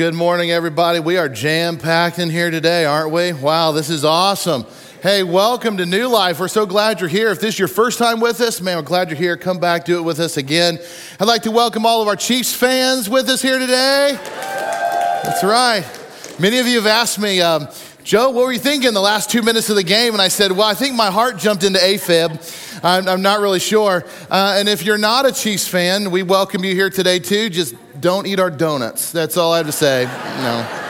Good morning, everybody. We are jam packed in here today, aren't we? Wow, this is awesome. Hey, welcome to New Life. We're so glad you're here. If this is your first time with us, man, we're glad you're here. Come back, do it with us again. I'd like to welcome all of our Chiefs fans with us here today. That's right. Many of you have asked me, um, Joe, what were you thinking the last two minutes of the game? And I said, Well, I think my heart jumped into AFib. I'm, I'm not really sure. Uh, and if you're not a Chiefs fan, we welcome you here today too. Just don't eat our donuts. That's all I have to say. No.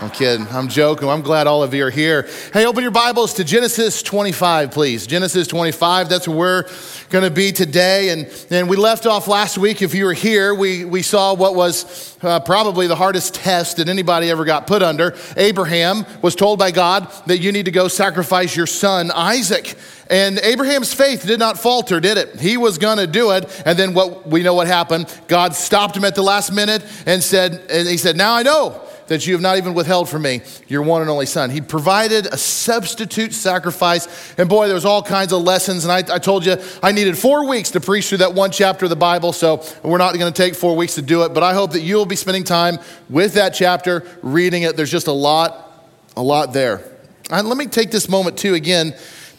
I'm kidding. I'm joking. I'm glad all of you are here. Hey, open your Bibles to Genesis 25, please. Genesis 25, that's where we're going to be today. And, and we left off last week. If you were here, we, we saw what was uh, probably the hardest test that anybody ever got put under. Abraham was told by God that you need to go sacrifice your son, Isaac. And Abraham's faith did not falter, did it? He was going to do it. And then what we know what happened. God stopped him at the last minute and said, and he said, Now I know that you have not even withheld from me your one and only son. He provided a substitute sacrifice. And boy, there was all kinds of lessons. And I, I told you I needed four weeks to preach through that one chapter of the Bible. So we're not going to take four weeks to do it. But I hope that you'll be spending time with that chapter, reading it. There's just a lot, a lot there. And let me take this moment too again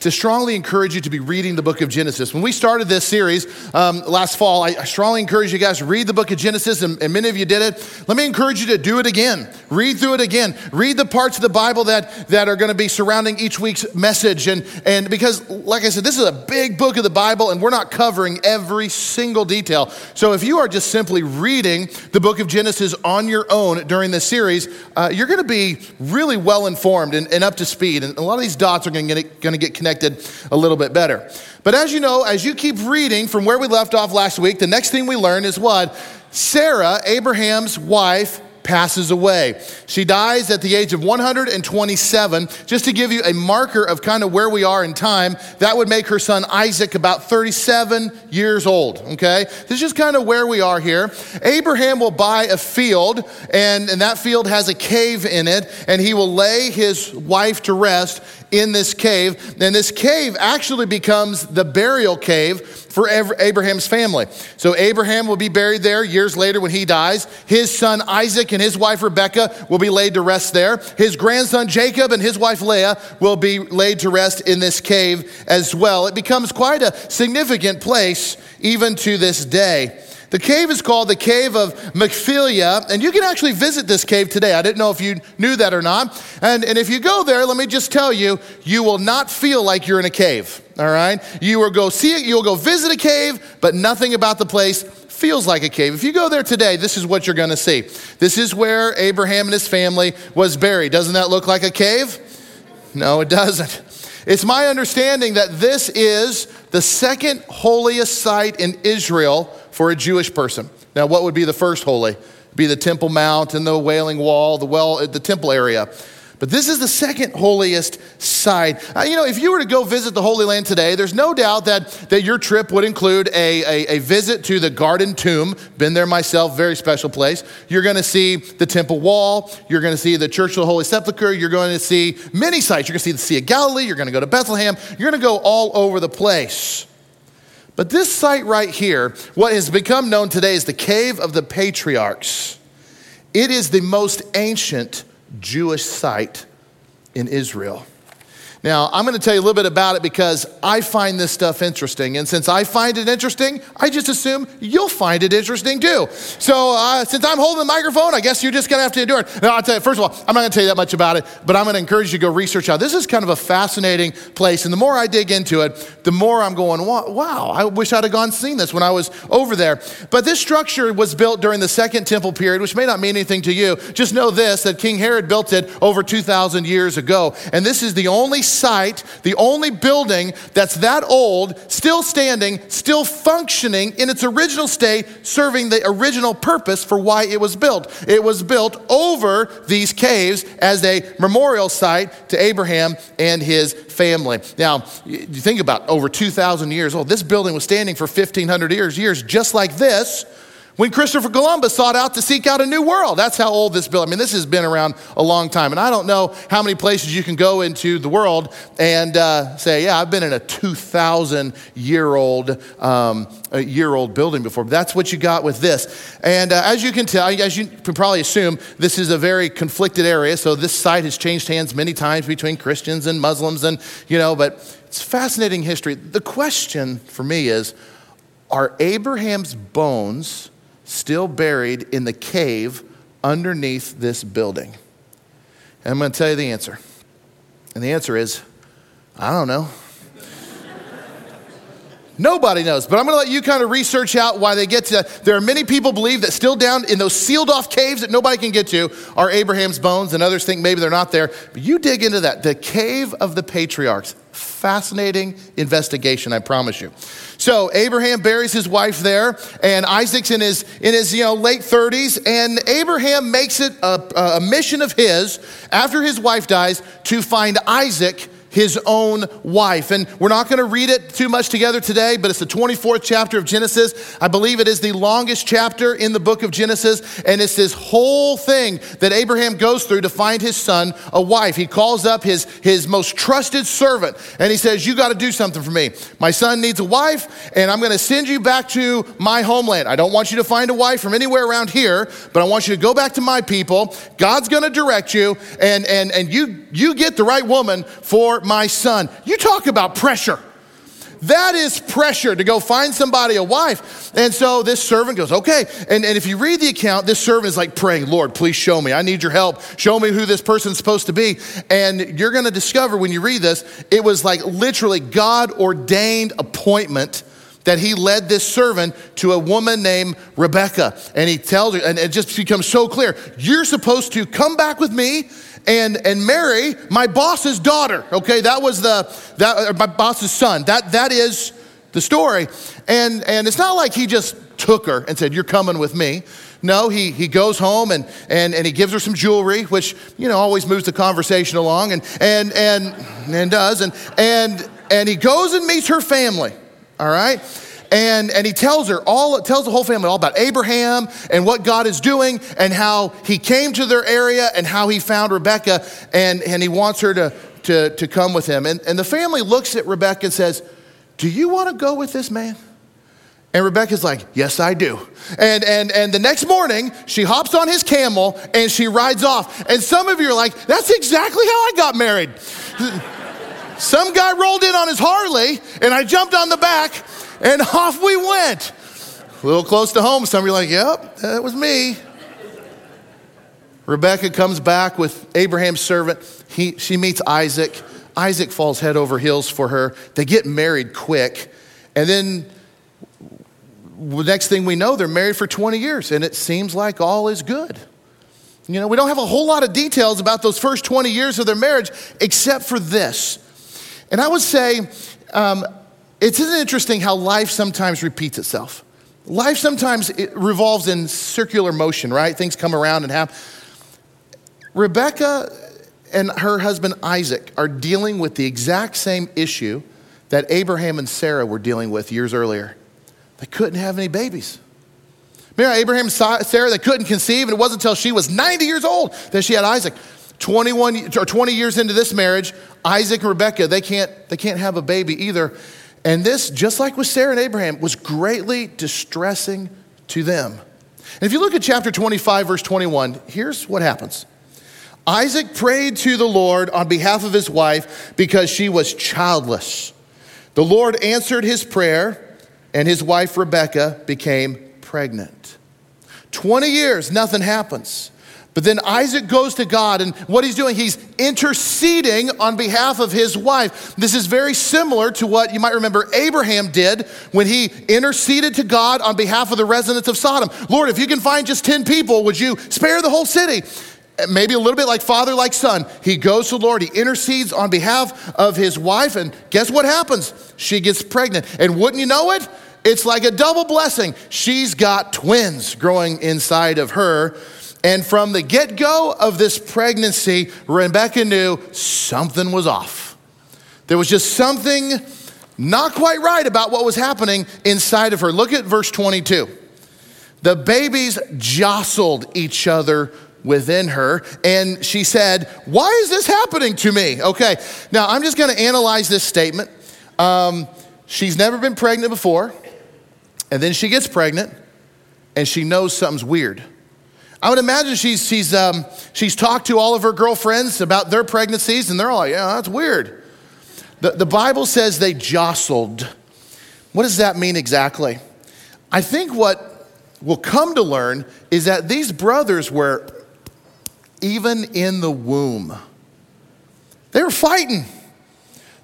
to strongly encourage you to be reading the book of Genesis. When we started this series um, last fall, I, I, strongly encourage you guys to read the book of Genesis, and, and, many of you did it. Let me encourage you to do it again. Read through it again. Read the parts of the Bible that, that are going to be surrounding each week's message. And, and because, like I said, this is a big book of the Bible, and we're not covering every single detail. So if you are just simply reading the book of Genesis on your own during this series, uh, you're going to be really well informed and, and, up to speed. And a lot of these dots are going to get connected connected a little bit better. But as you know, as you keep reading from where we left off last week, the next thing we learn is what? Sarah, Abraham's wife, passes away. She dies at the age of 127. Just to give you a marker of kind of where we are in time, that would make her son Isaac about 37 years old. Okay? This is just kind of where we are here. Abraham will buy a field, and, and that field has a cave in it, and he will lay his wife to rest in this cave. And this cave actually becomes the burial cave for Abraham's family. So Abraham will be buried there years later when he dies. His son Isaac and his wife Rebekah will be laid to rest there. His grandson Jacob and his wife Leah will be laid to rest in this cave as well. It becomes quite a significant place even to this day. The cave is called the Cave of Machpelah, and you can actually visit this cave today. I didn't know if you knew that or not. And, and if you go there, let me just tell you, you will not feel like you're in a cave, all right? You will go see it, you'll go visit a cave, but nothing about the place feels like a cave. If you go there today, this is what you're going to see. This is where Abraham and his family was buried. Doesn't that look like a cave? No, it doesn't. It's my understanding that this is the second holiest site in Israel for a Jewish person. Now, what would be the first holy? Be the Temple Mount and the Wailing Wall, the well, the temple area. But this is the second holiest site. Uh, you know, if you were to go visit the Holy Land today, there's no doubt that, that your trip would include a, a, a visit to the Garden Tomb. Been there myself, very special place. You're going to see the Temple Wall. You're going to see the Church of the Holy Sepulchre. You're going to see many sites. You're going to see the Sea of Galilee. You're going to go to Bethlehem. You're going to go all over the place. But this site right here, what has become known today as the Cave of the Patriarchs, it is the most ancient Jewish site in Israel. Now, I'm going to tell you a little bit about it because I find this stuff interesting. And since I find it interesting, I just assume you'll find it interesting too. So, uh, since I'm holding the microphone, I guess you're just going to have to endure it. Now, I'll tell you, first of all, I'm not going to tell you that much about it, but I'm going to encourage you to go research out. This is kind of a fascinating place. And the more I dig into it, the more I'm going, wow, I wish I'd have gone seen this when I was over there. But this structure was built during the Second Temple period, which may not mean anything to you. Just know this that King Herod built it over 2,000 years ago. And this is the only site, the only building that's that old, still standing, still functioning in its original state, serving the original purpose for why it was built. It was built over these caves as a memorial site to Abraham and his family. Now, you think about over 2,000 years old. This building was standing for 1,500 years, years just like this when Christopher Columbus sought out to seek out a new world. That's how old this building. I mean, this has been around a long time, and I don't know how many places you can go into the world and uh, say, "Yeah, I've been in a 2,000 year old um, year old building before." But that's what you got with this. And uh, as you can tell, as you can probably assume, this is a very conflicted area. So this site has changed hands many times between Christians and Muslims, and you know, but it's fascinating history. The question for me is, are Abraham's bones? Still buried in the cave underneath this building? And I'm going to tell you the answer. And the answer is I don't know. Nobody knows, but I'm gonna let you kind of research out why they get to. There are many people believe that still down in those sealed off caves that nobody can get to are Abraham's bones, and others think maybe they're not there. But you dig into that. The cave of the patriarchs. Fascinating investigation, I promise you. So Abraham buries his wife there, and Isaac's in his in his you know late 30s, and Abraham makes it a, a mission of his after his wife dies to find Isaac his own wife. And we're not going to read it too much together today, but it's the 24th chapter of Genesis. I believe it is the longest chapter in the book of Genesis. And it's this whole thing that Abraham goes through to find his son a wife. He calls up his, his most trusted servant and he says, You got to do something for me. My son needs a wife, and I'm going to send you back to my homeland. I don't want you to find a wife from anywhere around here, but I want you to go back to my people. God's going to direct you, and, and, and you, you get the right woman for my son. You talk about pressure. That is pressure to go find somebody a wife. And so this servant goes, okay. And, and if you read the account, this servant is like praying, Lord, please show me. I need your help. Show me who this person's supposed to be. And you're going to discover when you read this, it was like literally God ordained appointment that he led this servant to a woman named Rebecca. And he tells her, and it just becomes so clear you're supposed to come back with me and, and marry my boss's daughter. Okay, that was the, that, uh, my boss's son. That, that is the story. And, and it's not like he just took her and said, You're coming with me. No, he, he goes home and, and, and he gives her some jewelry, which, you know, always moves the conversation along and, and, and, and does. And, and, and he goes and meets her family, all right? and, and he tells her all tells the whole family all about abraham and what god is doing and how he came to their area and how he found rebecca and, and he wants her to, to, to come with him and, and the family looks at rebecca and says do you want to go with this man and Rebecca's like, Yes, I do. And, and, and the next morning, she hops on his camel and she rides off. And some of you are like, That's exactly how I got married. some guy rolled in on his Harley and I jumped on the back and off we went. A little close to home, some of you are like, yep, that was me. Rebecca comes back with Abraham's servant. He, she meets Isaac. Isaac falls head over heels for her. They get married quick. And then the next thing we know, they're married for 20 years, and it seems like all is good. You know, we don't have a whole lot of details about those first 20 years of their marriage, except for this. And I would say, um, it's interesting how life sometimes repeats itself. Life sometimes it revolves in circular motion, right? Things come around and happen. Rebecca and her husband Isaac are dealing with the exact same issue that Abraham and Sarah were dealing with years earlier. They couldn't have any babies. Remember Abraham and Sarah, they couldn't conceive, and it wasn't until she was 90 years old that she had Isaac. 21 or 20 years into this marriage, Isaac and Rebecca, they can't, they can't have a baby either. And this, just like with Sarah and Abraham, was greatly distressing to them. And if you look at chapter 25, verse 21, here's what happens Isaac prayed to the Lord on behalf of his wife because she was childless. The Lord answered his prayer, and his wife Rebecca became pregnant. 20 years, nothing happens. But then Isaac goes to God, and what he's doing, he's interceding on behalf of his wife. This is very similar to what you might remember Abraham did when he interceded to God on behalf of the residents of Sodom. Lord, if you can find just 10 people, would you spare the whole city? Maybe a little bit like father, like son. He goes to the Lord, he intercedes on behalf of his wife, and guess what happens? She gets pregnant. And wouldn't you know it? It's like a double blessing. She's got twins growing inside of her. And from the get go of this pregnancy, Rebecca knew something was off. There was just something not quite right about what was happening inside of her. Look at verse 22. the babies jostled each other within her. And she said, Why is this happening to me? Okay, now I'm just gonna analyze this statement. Um, she's never been pregnant before, and then she gets pregnant, and she knows something's weird. I would imagine she's, she's, um, she's talked to all of her girlfriends about their pregnancies, and they're all like, Yeah, that's weird. The, the Bible says they jostled. What does that mean exactly? I think what we'll come to learn is that these brothers were even in the womb. They were fighting.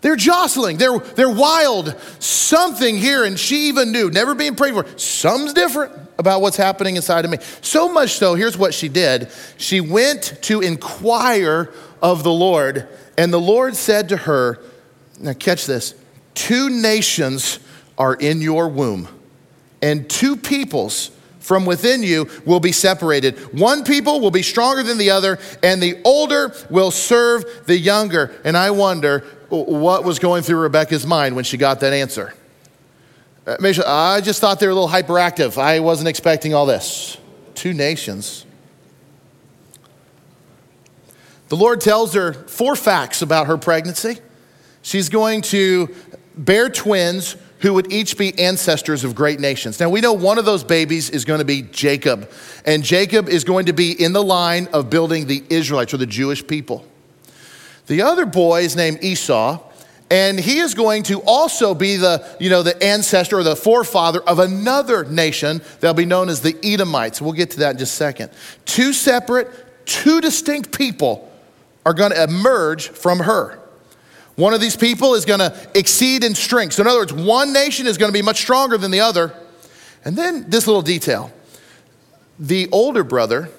They're jostling. They're, they're wild. Something here, and she even knew, never being prayed for, something's different about what's happening inside of me. So much so, here's what she did. She went to inquire of the Lord, and the Lord said to her, Now catch this, two nations are in your womb, and two peoples from within you will be separated. One people will be stronger than the other, and the older will serve the younger. And I wonder what was going through Rebecca's mind when she got that answer. Uh, I just thought they were a little hyperactive. I wasn't expecting all this. Two nations. The Lord tells her four facts about her pregnancy. She's going to bear twins who would each be ancestors of great nations. Now, we know one of those babies is going to be Jacob, and Jacob is going to be in the line of building the Israelites or the Jewish people. The other boy is named Esau, and he is going to also be the, you know, the ancestor or the forefather of another nation that'll be known as the Edomites. We'll get to that in just a second. Two separate, two distinct people are going to emerge from her. One of these people is going to exceed in strength. So, in other words, one nation is going to be much stronger than the other. And then this little detail the older brother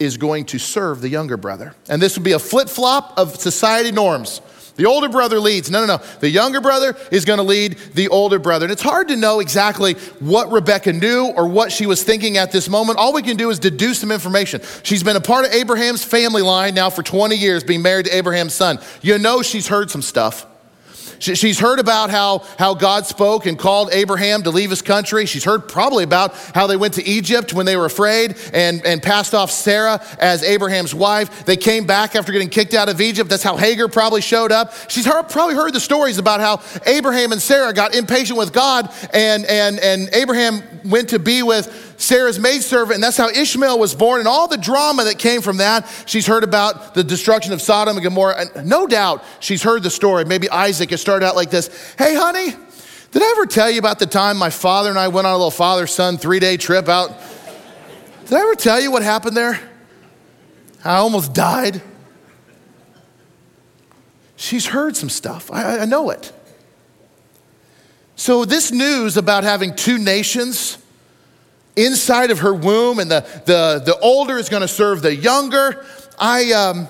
is going to serve the younger brother. And this would be a flip flop of society norms. The older brother leads. No, no, no. The younger brother is going to lead the older brother. And it's hard to know exactly what Rebecca knew or what she was thinking at this moment. All we can do is deduce some information. She's been a part of Abraham's family line now for 20 years, being married to Abraham's son. You know she's heard some stuff. She's heard about how, how God spoke and called Abraham to leave his country. She's heard probably about how they went to Egypt when they were afraid and, and passed off Sarah as Abraham's wife. They came back after getting kicked out of Egypt. That's how Hagar probably showed up. She's heard, probably heard the stories about how Abraham and Sarah got impatient with God and, and, and Abraham went to be with Sarah's maidservant, and that's how Ishmael was born, and all the drama that came from that. She's heard about the destruction of Sodom and Gomorrah, and no doubt she's heard the story. Maybe Isaac has started out like this Hey, honey, did I ever tell you about the time my father and I went on a little father son three day trip out? Did I ever tell you what happened there? I almost died. She's heard some stuff. I, I know it. So, this news about having two nations inside of her womb, and the, the, the older is going to serve the younger. I, um,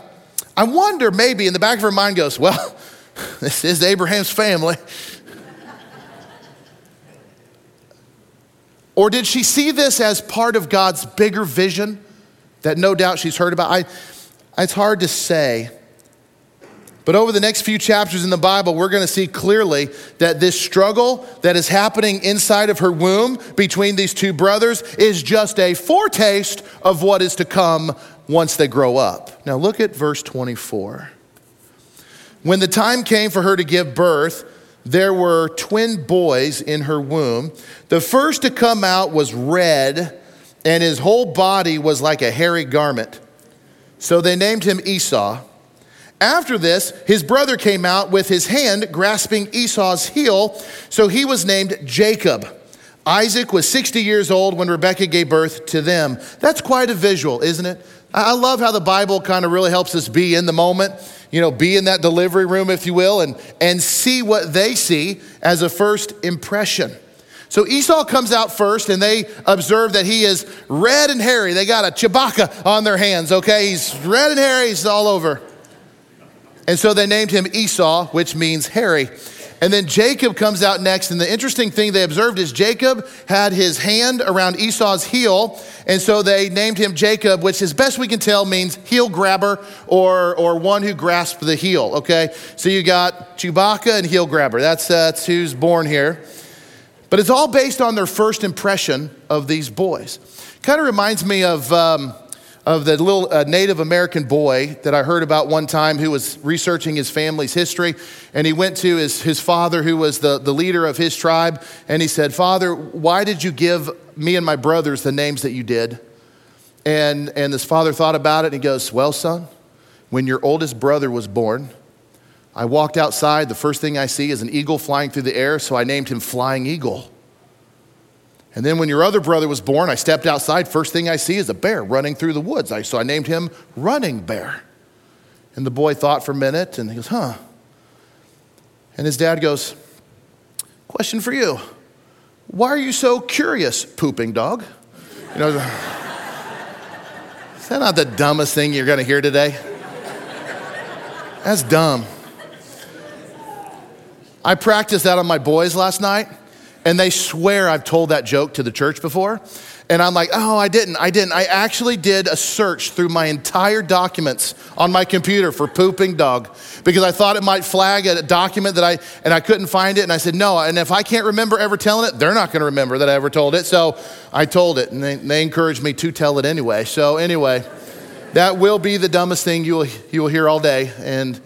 I wonder maybe in the back of her mind goes, well, this is Abraham's family. or did she see this as part of God's bigger vision that no doubt she's heard about? I, it's hard to say. But over the next few chapters in the Bible, we're going to see clearly that this struggle that is happening inside of her womb between these two brothers is just a foretaste of what is to come once they grow up. Now, look at verse 24. When the time came for her to give birth, there were twin boys in her womb. The first to come out was red, and his whole body was like a hairy garment. So they named him Esau. After this, his brother came out with his hand grasping Esau's heel, so he was named Jacob. Isaac was 60 years old when Rebekah gave birth to them. That's quite a visual, isn't it? I love how the Bible kind of really helps us be in the moment, you know, be in that delivery room, if you will, and, and see what they see as a first impression. So Esau comes out first, and they observe that he is red and hairy. They got a Chewbacca on their hands, okay? He's red and hairy, he's all over. And so they named him Esau, which means hairy. And then Jacob comes out next. And the interesting thing they observed is Jacob had his hand around Esau's heel. And so they named him Jacob, which, as best we can tell, means heel grabber or, or one who grasped the heel. Okay? So you got Chewbacca and heel grabber. That's, that's who's born here. But it's all based on their first impression of these boys. Kind of reminds me of. Um, of the little uh, Native American boy that I heard about one time who was researching his family's history. And he went to his, his father, who was the, the leader of his tribe, and he said, Father, why did you give me and my brothers the names that you did? And, and this father thought about it and he goes, Well, son, when your oldest brother was born, I walked outside. The first thing I see is an eagle flying through the air, so I named him Flying Eagle. And then when your other brother was born, I stepped outside. First thing I see is a bear running through the woods. I, so I named him Running Bear. And the boy thought for a minute and he goes, huh. And his dad goes, Question for you. Why are you so curious, pooping dog? You know, is that not the dumbest thing you're going to hear today? That's dumb. I practiced that on my boys last night and they swear I've told that joke to the church before. And I'm like, oh, I didn't. I didn't. I actually did a search through my entire documents on my computer for pooping dog because I thought it might flag a document that I, and I couldn't find it. And I said, no. And if I can't remember ever telling it, they're not going to remember that I ever told it. So I told it, and they, they encouraged me to tell it anyway. So, anyway, that will be the dumbest thing you will, you will hear all day. And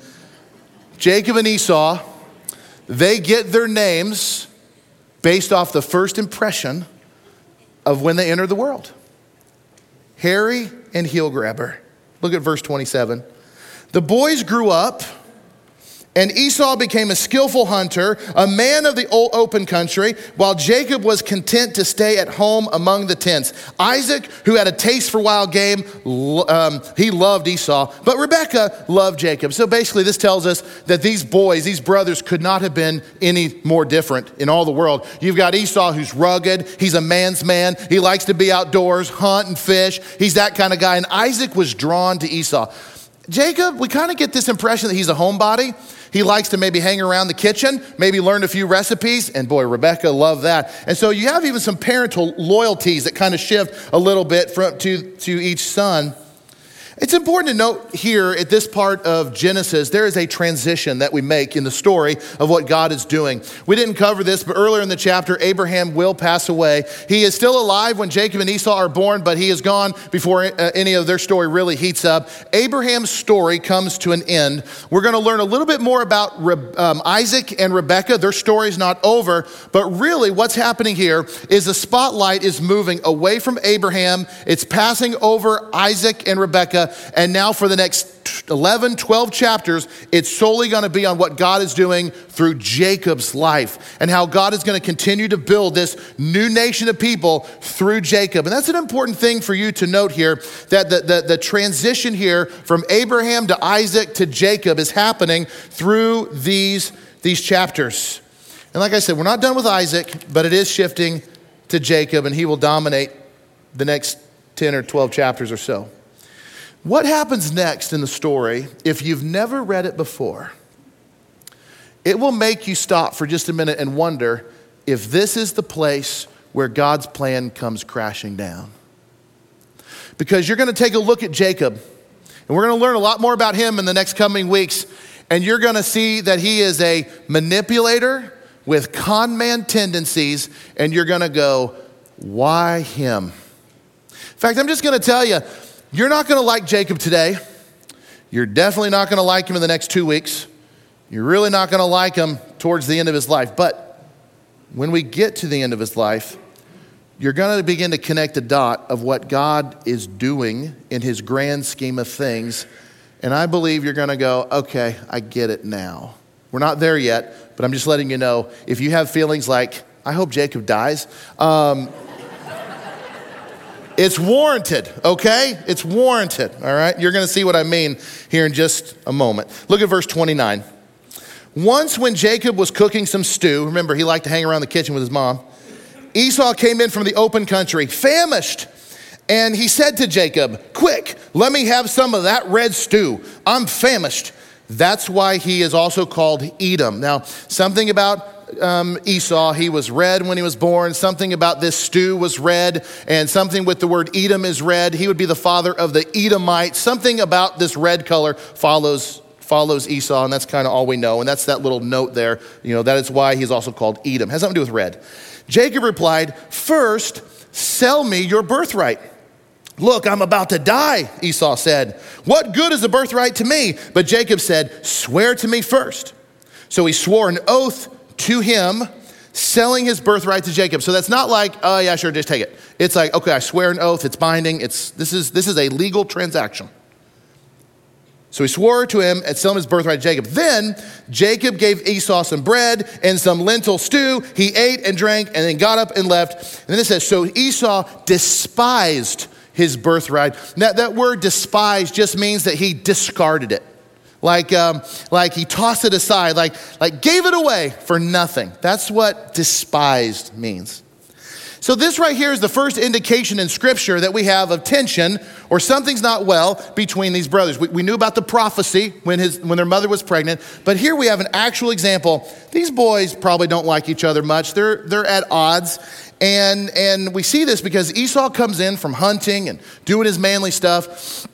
Jacob and Esau, they get their names based off the first impression of when they enter the world. Harry and heel grabber. Look at verse 27. The boys grew up and Esau became a skillful hunter, a man of the open country, while Jacob was content to stay at home among the tents. Isaac, who had a taste for wild game, um, he loved Esau, but Rebekah loved Jacob. So basically, this tells us that these boys, these brothers, could not have been any more different in all the world. You've got Esau, who's rugged, he's a man's man, he likes to be outdoors, hunt and fish, he's that kind of guy. And Isaac was drawn to Esau. Jacob, we kind of get this impression that he's a homebody. He likes to maybe hang around the kitchen, maybe learn a few recipes, and boy, Rebecca loved that. And so you have even some parental loyalties that kind of shift a little bit from, to, to each son. It's important to note here at this part of Genesis, there is a transition that we make in the story of what God is doing. We didn't cover this, but earlier in the chapter, Abraham will pass away. He is still alive when Jacob and Esau are born, but he is gone before uh, any of their story really heats up. Abraham's story comes to an end. We're going to learn a little bit more about um, Isaac and Rebekah. Their story is not over, but really what's happening here is the spotlight is moving away from Abraham. It's passing over Isaac and Rebekah and now for the next 11, 12 chapters, it's solely going to be on what God is doing through Jacob's life and how God is going to continue to build this new nation of people through Jacob. And that's an important thing for you to note here that the, the, the transition here from Abraham to Isaac to Jacob is happening through these, these chapters. And like I said, we're not done with Isaac, but it is shifting to Jacob, and he will dominate the next 10 or 12 chapters or so. What happens next in the story, if you've never read it before, it will make you stop for just a minute and wonder if this is the place where God's plan comes crashing down. Because you're going to take a look at Jacob, and we're going to learn a lot more about him in the next coming weeks, and you're going to see that he is a manipulator with con man tendencies, and you're going to go, why him? In fact, I'm just going to tell you, you're not going to like Jacob today. You're definitely not going to like him in the next two weeks. You're really not going to like him towards the end of his life. But when we get to the end of his life, you're going to begin to connect the dot of what God is doing in his grand scheme of things. And I believe you're going to go, okay, I get it now. We're not there yet, but I'm just letting you know if you have feelings like, I hope Jacob dies. Um, it's warranted, okay? It's warranted, all right? You're going to see what I mean here in just a moment. Look at verse 29. Once, when Jacob was cooking some stew, remember, he liked to hang around the kitchen with his mom, Esau came in from the open country, famished. And he said to Jacob, Quick, let me have some of that red stew. I'm famished. That's why he is also called Edom. Now, something about um, Esau. He was red when he was born. Something about this stew was red, and something with the word Edom is red. He would be the father of the Edomites. Something about this red color follows follows Esau, and that's kind of all we know. And that's that little note there. You know, that is why he's also called Edom. Has something to do with red. Jacob replied, First, sell me your birthright. Look, I'm about to die, Esau said. What good is a birthright to me? But Jacob said, Swear to me first. So he swore an oath to him, selling his birthright to Jacob. So that's not like, oh yeah, sure, just take it. It's like, okay, I swear an oath, it's binding, it's this is this is a legal transaction. So he swore to him and selling his birthright to Jacob. Then Jacob gave Esau some bread and some lentil stew. He ate and drank and then got up and left. And then it says, So Esau despised his birthright. That, that word despise just means that he discarded it. Like, um, like he tossed it aside, like, like gave it away for nothing. That's what despised means. So, this right here is the first indication in Scripture that we have of tension or something's not well between these brothers. We, we, knew about the prophecy when, his, when their mother was pregnant, but here we have an actual example. These boys probably don't like each other much, they're, they're at odds. And, and we see this because Esau comes in from hunting and doing his manly stuff.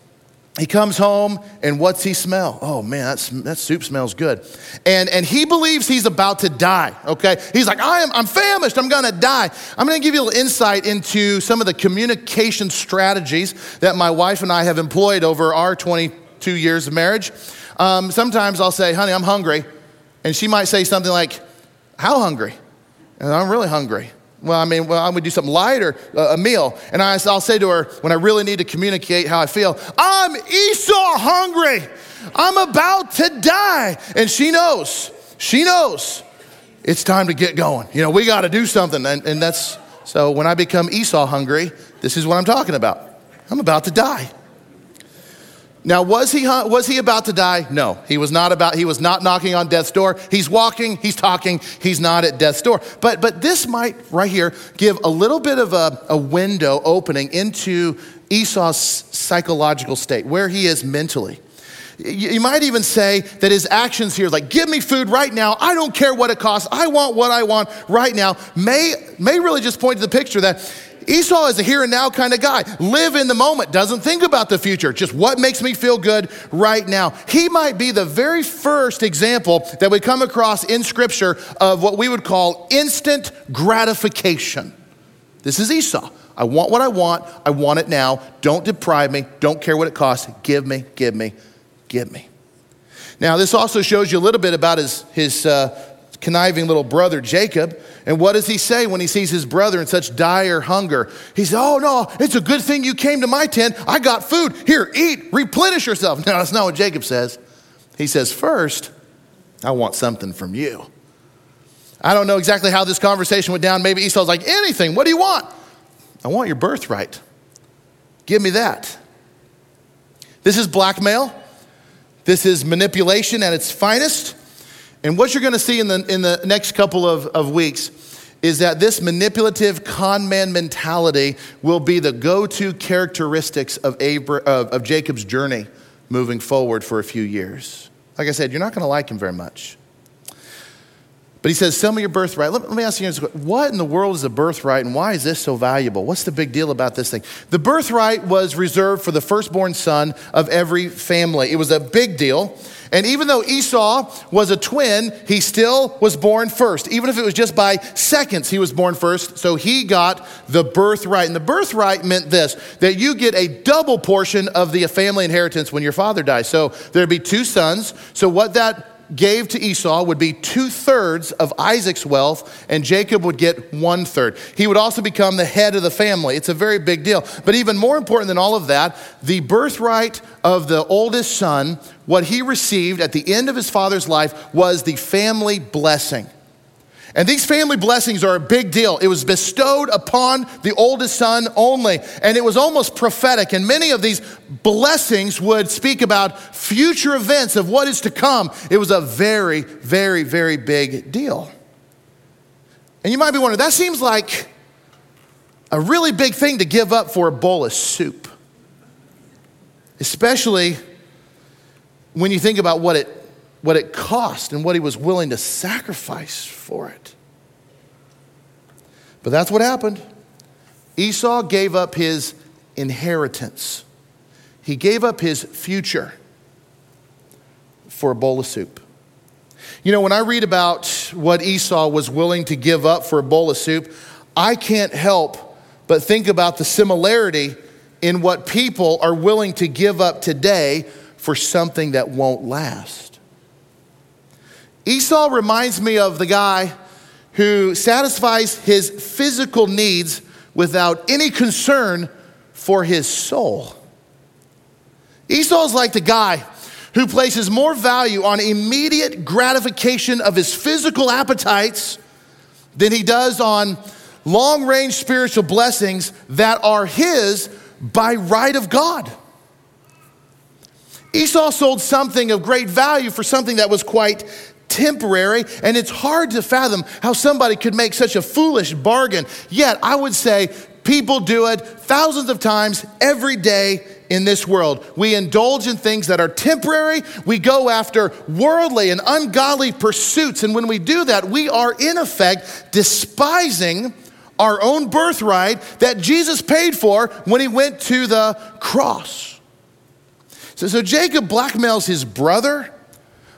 He comes home and what's he smell? Oh man, that soup smells good. And, and he believes he's about to die, okay? He's like, I am, I'm famished, I'm gonna die. I'm gonna give you a little insight into some of the communication strategies that my wife and I have employed over our 22 years of marriage. Um, sometimes I'll say, honey, I'm hungry. And she might say something like, how hungry? And I'm really hungry. Well, I mean, well, I'm gonna do something light or uh, a meal. And I, will say to her, when I really need to communicate how I feel, I'm Esau hungry. I'm about to die. And she knows, she knows it's time to get going. You know, we gotta do something. And, and that's, so when I become Esau hungry, this is what I'm talking about. I'm about to die. Now, was he, was he about to die? No, he was not about, he was not knocking on death's door. He's walking, he's talking, he's not at death's door. But, but this might, right here, give a little bit of a, a window opening into Esau's psychological state, where he is mentally. You might even say that his actions here, like, give me food right now. I don't care what it costs. I want what I want right now, may, may really just point to the picture that Esau is a here and now kind of guy. Live in the moment, doesn't think about the future, just what makes me feel good right now. He might be the very first example that we come across in Scripture of what we would call instant gratification. This is Esau. I want what I want. I want it now. Don't deprive me. Don't care what it costs. Give me, give me, give me. Now, this also shows you a little bit about his, his uh, conniving little brother Jacob. And what does he say when he sees his brother in such dire hunger? He says, Oh, no, it's a good thing you came to my tent. I got food. Here, eat, replenish yourself. No, that's not what Jacob says. He says, First, I want something from you. I don't know exactly how this conversation went down. Maybe Esau's like, Anything, what do you want? I want your birthright. Give me that. This is blackmail. This is manipulation at its finest. And what you're going to see in the, in the next couple of, of weeks is that this manipulative con man mentality will be the go to characteristics of, Abra- of, of Jacob's journey moving forward for a few years. Like I said, you're not going to like him very much. But he says, Sell me your birthright. Let, let me ask you what in the world is a birthright and why is this so valuable? What's the big deal about this thing? The birthright was reserved for the firstborn son of every family. It was a big deal. And even though Esau was a twin, he still was born first. Even if it was just by seconds, he was born first. So he got the birthright. And the birthright meant this that you get a double portion of the family inheritance when your father dies. So there'd be two sons. So what that gave to Esau would be two thirds of Isaac's wealth, and Jacob would get one third. He would also become the head of the family. It's a very big deal. But even more important than all of that, the birthright of the oldest son, what he received at the end of his father's life was the family blessing. And these family blessings are a big deal. It was bestowed upon the oldest son only, and it was almost prophetic. And many of these blessings would speak about future events of what is to come. It was a very, very, very big deal. And you might be wondering, that seems like a really big thing to give up for a bowl of soup, especially when you think about what it what it cost and what he was willing to sacrifice for it. But that's what happened. Esau gave up his inheritance, he gave up his future for a bowl of soup. You know, when I read about what Esau was willing to give up for a bowl of soup, I can't help but think about the similarity in what people are willing to give up today for something that won't last. Esau reminds me of the guy who satisfies his physical needs without any concern for his soul. Esau's like the guy who places more value on immediate gratification of his physical appetites than he does on long range spiritual blessings that are his by right of God. Esau sold something of great value for something that was quite temporary, and it's hard to fathom how somebody could make such a foolish bargain. Yet, I would say people do it thousands of times every day in this world. We indulge in things that are temporary. We go after worldly and ungodly pursuits. And when we do that, we are in effect despising our own birthright that Jesus paid for when he went to the cross. So, so Jacob blackmails his brother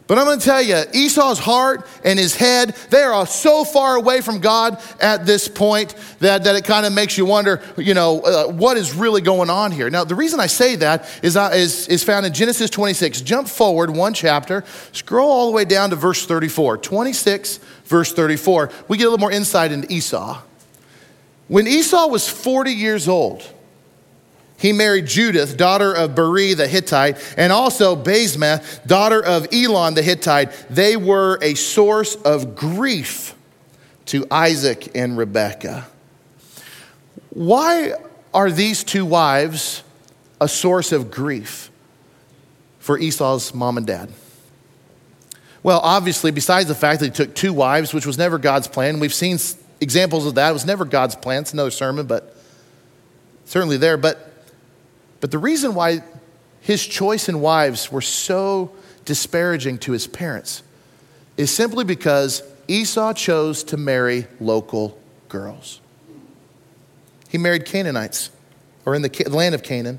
but I'm going to tell you, Esau's heart and his head, they are so far away from God at this point that, that it kind of makes you wonder, you know, uh, what is really going on here. Now, the reason I say that is, uh, is, is found in Genesis 26. Jump forward one chapter, scroll all the way down to verse 34. 26, verse 34. We get a little more insight into Esau. When Esau was 40 years old, he married Judith, daughter of Beeri the Hittite, and also Basemath, daughter of Elon the Hittite. They were a source of grief to Isaac and Rebekah. Why are these two wives a source of grief for Esau's mom and dad? Well, obviously, besides the fact that he took two wives, which was never God's plan, we've seen examples of that. It was never God's plan. It's another sermon, but certainly there. But but the reason why his choice in wives were so disparaging to his parents is simply because Esau chose to marry local girls. He married Canaanites, or in the land of Canaan.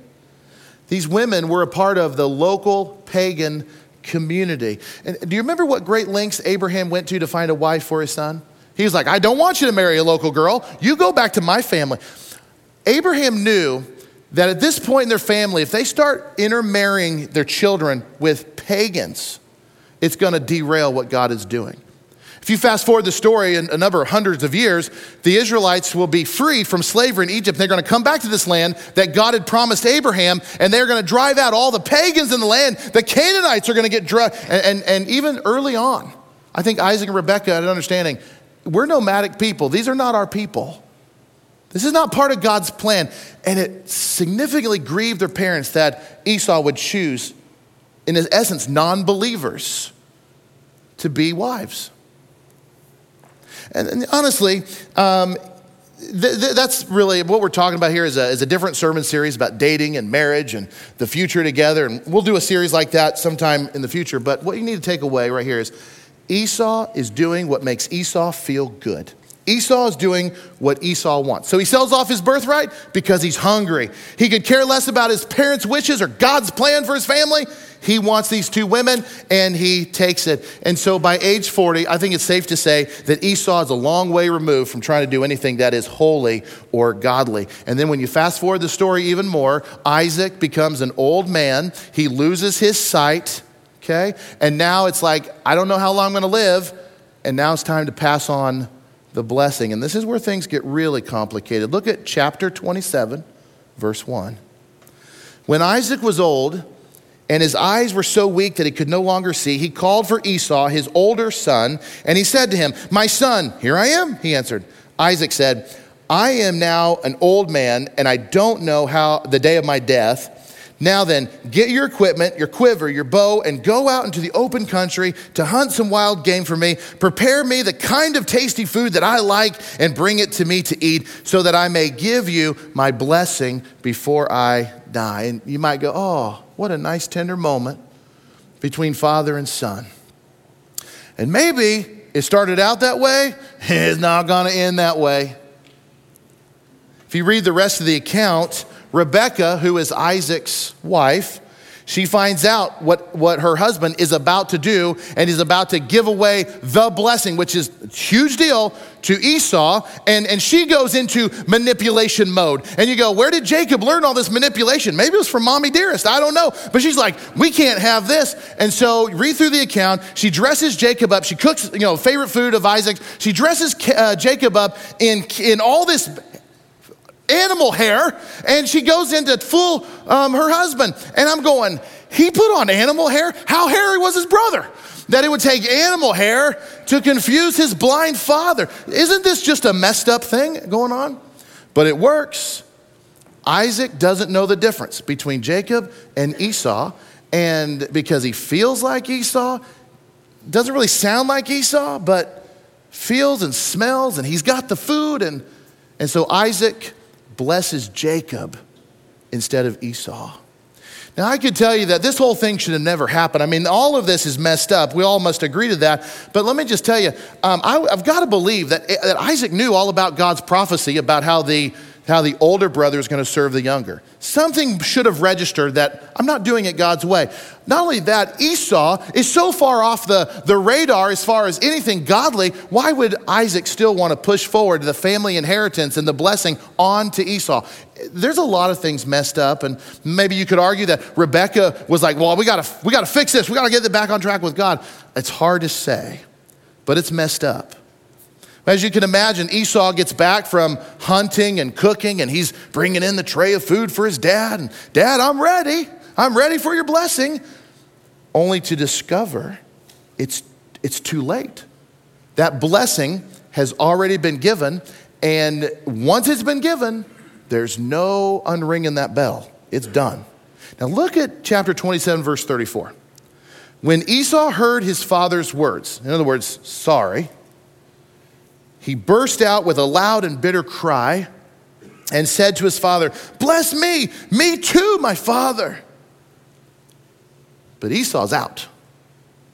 These women were a part of the local pagan community. And do you remember what great lengths Abraham went to to find a wife for his son? He was like, I don't want you to marry a local girl. You go back to my family. Abraham knew that at this point in their family, if they start intermarrying their children with pagans, it's going to derail what God is doing. If you fast forward the story in a number of hundreds of years, the Israelites will be free from slavery in Egypt. They're going to come back to this land that God had promised Abraham, and they're going to drive out all the pagans in the land. The Canaanites are going to get driven. And, and, and even early on, I think Isaac and Rebekah had an understanding we're nomadic people, these are not our people. This is not part of God's plan. And it significantly grieved their parents that Esau would choose, in his essence, non believers to be wives. And, and honestly, um, th- th- that's really what we're talking about here is a, is a different sermon series about dating and marriage and the future together. And we'll do a series like that sometime in the future. But what you need to take away right here is Esau is doing what makes Esau feel good. Esau is doing what Esau wants. So he sells off his birthright because he's hungry. He could care less about his parents' wishes or God's plan for his family. He wants these two women and he takes it. And so by age 40, I think it's safe to say that Esau is a long way removed from trying to do anything that is holy or godly. And then when you fast forward the story even more, Isaac becomes an old man. He loses his sight, okay? And now it's like, I don't know how long I'm to live. And now it's time to pass on the blessing. And this is where things get really complicated. Look at chapter 27, verse 1. When Isaac was old and his eyes were so weak that he could no longer see, he called for Esau, his older son, and he said to him, My son, here I am, he answered. Isaac said, I am now an old man, and I don't know how the day of my death. Now then, get your equipment, your quiver, your bow, and go out into the open country to hunt some wild game for me. Prepare me the kind of tasty food that I like and bring it to me to eat so that I may give you my blessing before I die. And you might go, oh, what a nice, tender moment between father and son. And maybe it started out that way, it's not going to end that way. If you read the rest of the account, Rebecca, who is Isaac's wife, she finds out what, what her husband is about to do and he's about to give away the blessing, which is a huge deal to Esau. And, and she goes into manipulation mode. And you go, Where did Jacob learn all this manipulation? Maybe it was from mommy dearest. I don't know. But she's like, We can't have this. And so, read through the account. She dresses Jacob up. She cooks, you know, favorite food of Isaac. She dresses uh, Jacob up in, in all this animal hair and she goes into fool um, her husband. And I'm going, he put on animal hair? How hairy was his brother? That it would take animal hair to confuse his blind father. Isn't this just a messed up thing going on? But it works. Isaac doesn't know the difference between Jacob and Esau. And because he feels like Esau, doesn't really sound like Esau, but feels and smells, and he's got the food. And, and so Isaac blesses Jacob instead of Esau. Now, I could tell you that this whole thing should have never happened. I mean, all of this is messed up. We all must agree to that. But let me just tell you, um, I, have got to believe that, that Isaac knew all about God's prophecy about how the how the older brother is going to serve the younger. Something should have registered that I'm not doing it God's way. Not only that, Esau is so far off the, the radar as far as anything godly. Why would Isaac still want to push forward the family inheritance and the blessing on to Esau? There's a lot of things messed up, and maybe you could argue that Rebecca was like, Well, we gotta, we gotta fix this, we gotta get it back on track with God. It's hard to say, but it's messed up. As you can imagine, Esau gets back from hunting and cooking, and he's bringing in the tray of food for his dad. And, Dad, I'm ready. I'm ready for your blessing. Only to discover it's, it's too late. That blessing has already been given, and once it's been given, there's no unringing that bell. It's done. Now look at chapter 27, verse 34. When Esau heard his father's words, in other words, sorry, he burst out with a loud and bitter cry and said to his father, Bless me, me too, my father. But Esau's out.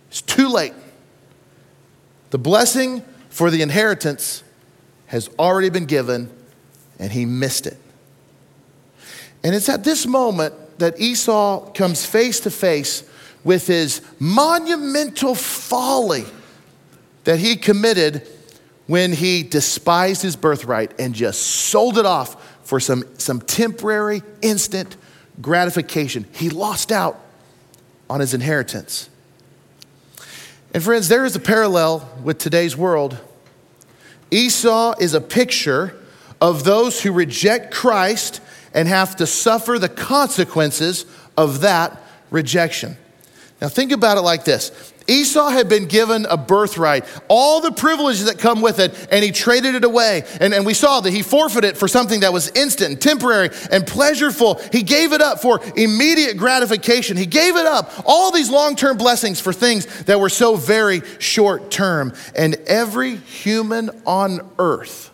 It's too late. The blessing for the inheritance has already been given, and he missed it. And it's at this moment that Esau comes face to face with his monumental folly that he committed when he despised his birthright and just sold it off for some, some temporary, instant gratification. He lost out on his inheritance. And friends, there is a parallel with today's world. Esau is a picture of those who reject Christ and have to suffer the consequences of that rejection. Now, think about it like this Esau had been given a birthright, all the privileges that come with it, and he traded it away. And, and we saw that he forfeited it for something that was instant and temporary and pleasureful. He gave it up for immediate gratification. He gave it up, all these long term blessings for things that were so very short term. And every human on earth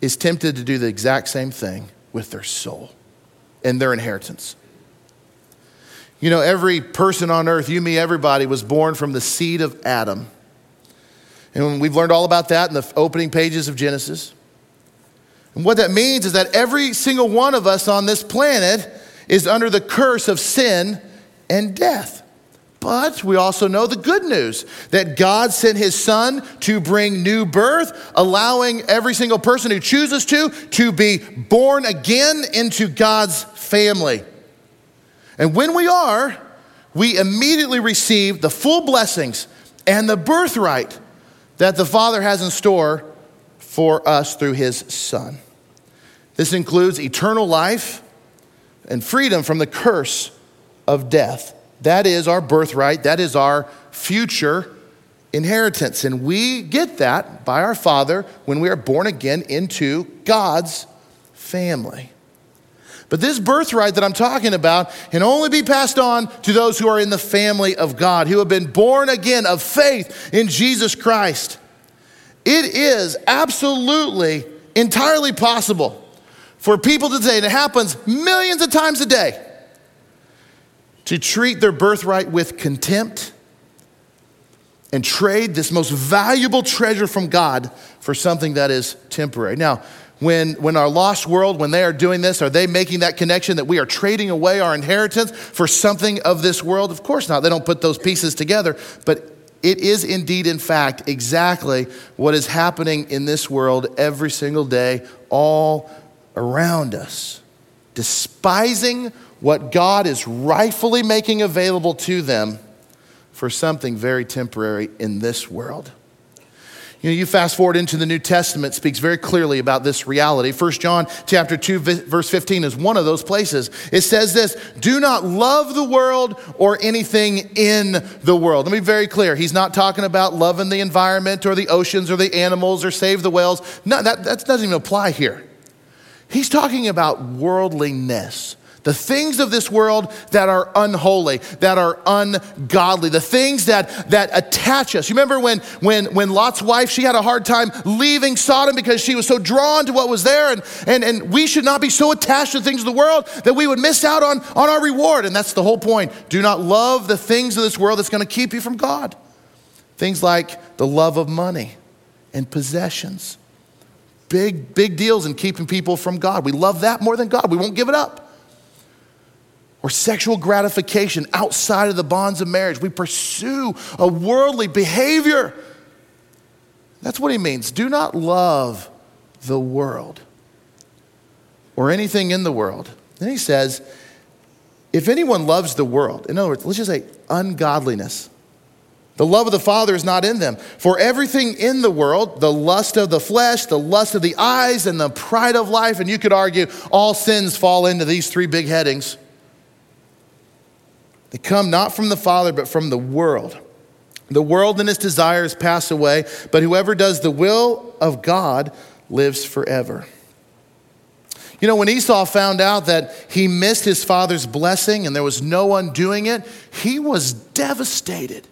is tempted to do the exact same thing with their soul and their inheritance. You know, every person on earth, you, me, everybody, was born from the seed of Adam. And we've learned all about that in the opening pages of Genesis. And what that means is that every single one of us on this planet is under the curse of sin and death. But we also know the good news that God sent his son to bring new birth, allowing every single person who chooses to to be born again into God's family. And when we are, we immediately receive the full blessings and the birthright that the Father has in store for us through His Son. This includes eternal life and freedom from the curse of death. That is our birthright, that is our future inheritance. And we get that by our Father when we are born again into God's family. But this birthright that I'm talking about can only be passed on to those who are in the family of God, who have been born again of faith in Jesus Christ. It is absolutely entirely possible for people today, and it happens millions of times a day, to treat their birthright with contempt and trade this most valuable treasure from God for something that is temporary. Now, when, when our lost world, when they are doing this, are they making that connection that we are trading away our inheritance for something of this world? Of course not. They don't put those pieces together, but it is indeed, in fact, exactly what is happening in this world every single day, all around us. Despising what God is rightfully making available to them for something very temporary in this world. You know, you fast forward into the New Testament speaks very clearly about this reality. 1 John chapter 2 verse 15 is one of those places. It says this, "Do not love the world or anything in the world." Let me be very clear. He's not talking about loving the environment or the oceans or the animals or save the whales. No, that, that doesn't even apply here. He's talking about worldliness. The things of this world that are unholy, that are ungodly, the things that, that attach us. You remember when, when, when Lot's wife, she had a hard time leaving Sodom because she was so drawn to what was there, and, and, and we should not be so attached to things of the world that we would miss out on, on our reward. And that's the whole point. Do not love the things of this world that's going to keep you from God. Things like the love of money and possessions. Big, big deals in keeping people from God. We love that more than God. We won't give it up or sexual gratification outside of the bonds of marriage. We pursue a worldly behavior. That's what he means. Do not love the world or anything in the world. Then he says, if anyone loves the world, in other words, let's just say ungodliness, the love of the Father is not in them. For everything in the world, the lust of the flesh, the lust of the eyes, and the pride of life, and you could argue all sins fall into these three big headings come not from the Father, but from the world. The world and its desires pass away, but whoever does the will of God lives forever. You know, when Esau found out that he missed his father's blessing and there was no one doing it, he was devastated.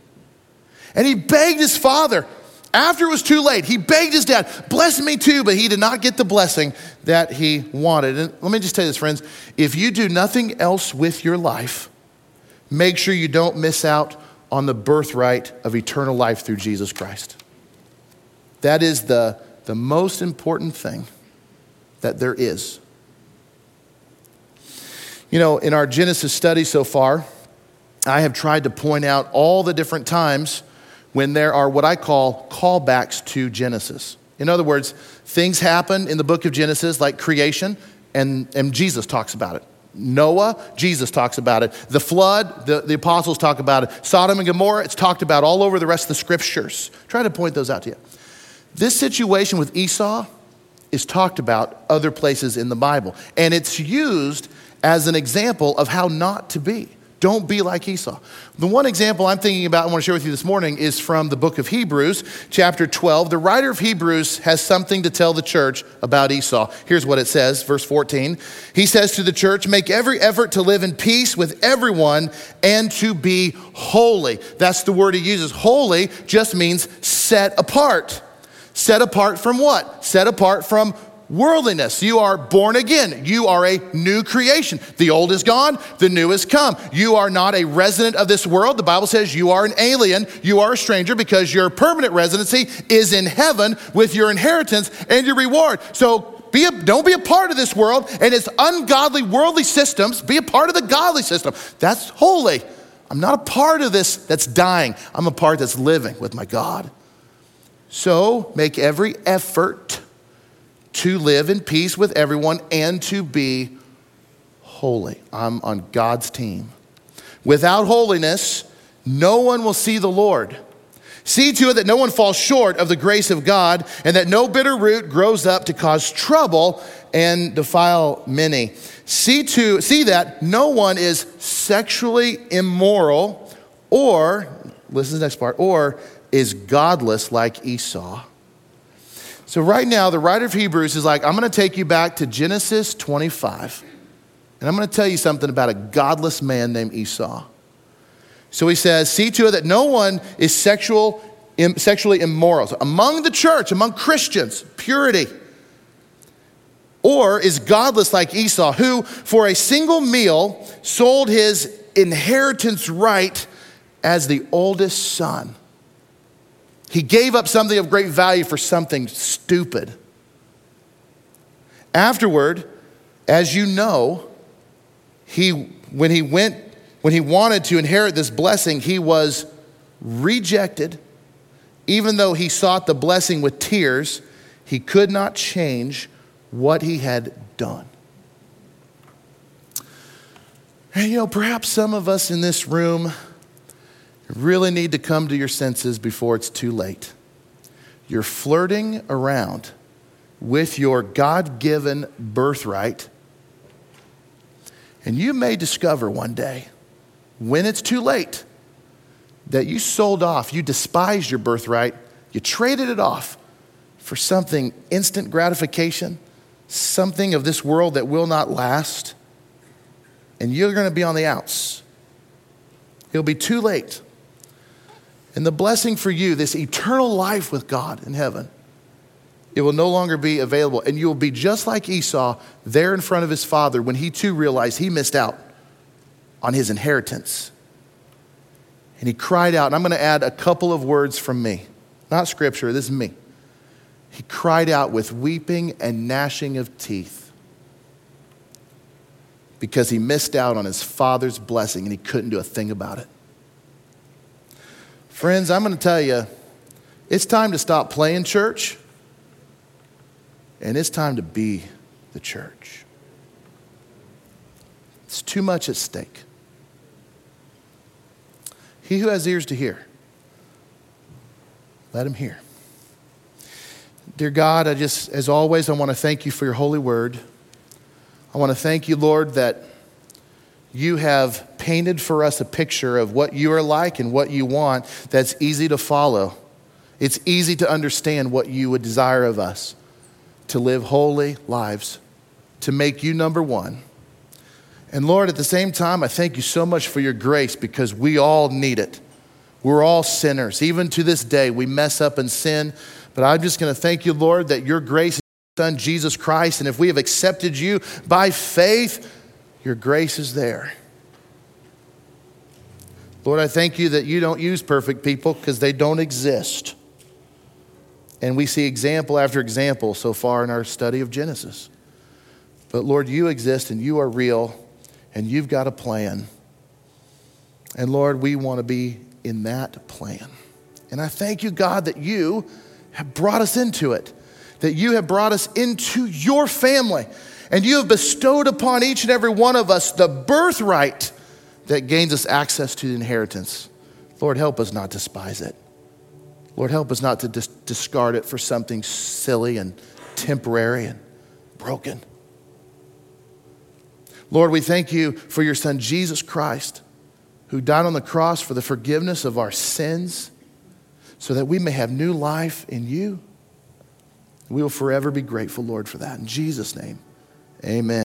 And he begged his father, after it was too late, he begged his dad, bless me too, but he did not get the blessing that he wanted. And let me just tell you this, friends if you do nothing else with your life, make sure you don't miss out on the birthright of eternal life through Jesus Christ. That is the, the most important thing that there is. You know, in our Genesis study so far, I have tried to point out all the different times when there are what I call callbacks to Genesis. In other words, things happen in the book of Genesis like creation, and, and Jesus talks about it. Noah, Jesus talks about it. The flood, the, the apostles talk about it. Sodom and Gomorrah, it's talked about all over the rest of the scriptures. Try to point those out to you. This situation with Esau is talked about other places in the Bible, and it's used as an example of how not to be. Don't be like Esau. The one example I'm thinking about, I want to share with you this morning, is from the book of Hebrews, chapter 12. The writer of Hebrews has something to tell the church about Esau. Here's what it says, verse 14. He says to the church, Make every effort to live in peace with everyone and to be holy. That's the word he uses. Holy just means set apart. Set apart from what? Set apart from worldliness. You are born again. You are a new creation. The old is gone, the new has come. You are not a resident of this world. The Bible says you are an alien, you are a stranger because your permanent residency is in heaven with your inheritance and your reward. So be a, don't be a part of this world and its ungodly worldly systems. Be a part of the godly system. That's holy. I'm not a part of this that's dying. I'm a part that's living with my God. So make every effort to live in peace with everyone and to be holy. I'm on God's team. Without holiness, no one will see the Lord. See to it that no one falls short of the grace of God and that no bitter root grows up to cause trouble and defile many. See to see that no one is sexually immoral or listen to the next part or is godless like Esau so, right now, the writer of Hebrews is like, I'm going to take you back to Genesis 25, and I'm going to tell you something about a godless man named Esau. So he says, See to it that no one is sexual, Im, sexually immoral. So among the church, among Christians, purity. Or is godless like Esau, who for a single meal sold his inheritance right as the oldest son. He gave up something of great value for something stupid. Afterward, as you know, he, when he went, when he wanted to inherit this blessing, he was rejected. Even though he sought the blessing with tears, he could not change what he had done. And you know, perhaps some of us in this room really need to come to your senses before it's too late. You're flirting around with your God given birthright, and you may discover one day, when it's too late, that you sold off, you despised your birthright, you traded it off for something instant gratification, something of this world that will not last, and you're going to be on the outs. It'll be too late. And the blessing for you, this eternal life with God in heaven, it will no longer be available. And you will be just like Esau there in front of his father when he too realized he missed out on his inheritance. And he cried out, and I'm going to add a couple of words from me, not scripture, this is me. He cried out with weeping and gnashing of teeth because he missed out on his father's blessing and he couldn't do a thing about it. Friends, I'm going to tell you, it's time to stop playing church and it's time to be the church. It's too much at stake. He who has ears to hear, let him hear. Dear God, I just, as always, I want to thank you for your holy word. I want to thank you, Lord, that you have painted for us a picture of what you are like and what you want that's easy to follow. It's easy to understand what you would desire of us to live holy lives, to make you number one. And Lord, at the same time, I thank you so much for your grace because we all need it. We're all sinners. Even to this day, we mess up and sin. But I'm just going to thank you, Lord, that your grace is Son, Jesus Christ. And if we have accepted you by faith, your grace is there. Lord, I thank you that you don't use perfect people because they don't exist. And we see example after example so far in our study of Genesis. But Lord, you exist and you are real and you've got a plan. And Lord, we want to be in that plan. And I thank you, God, that you have brought us into it, that you have brought us into your family, and you have bestowed upon each and every one of us the birthright that gains us access to the inheritance. Lord, help us not despise it. Lord, help us not to dis- discard it for something silly and temporary and broken. Lord, we thank you for your Son, Jesus Christ, who died on the cross for the forgiveness of our sins so that we may have new life in you. We will forever be grateful, Lord, for that. In Jesus' name, amen.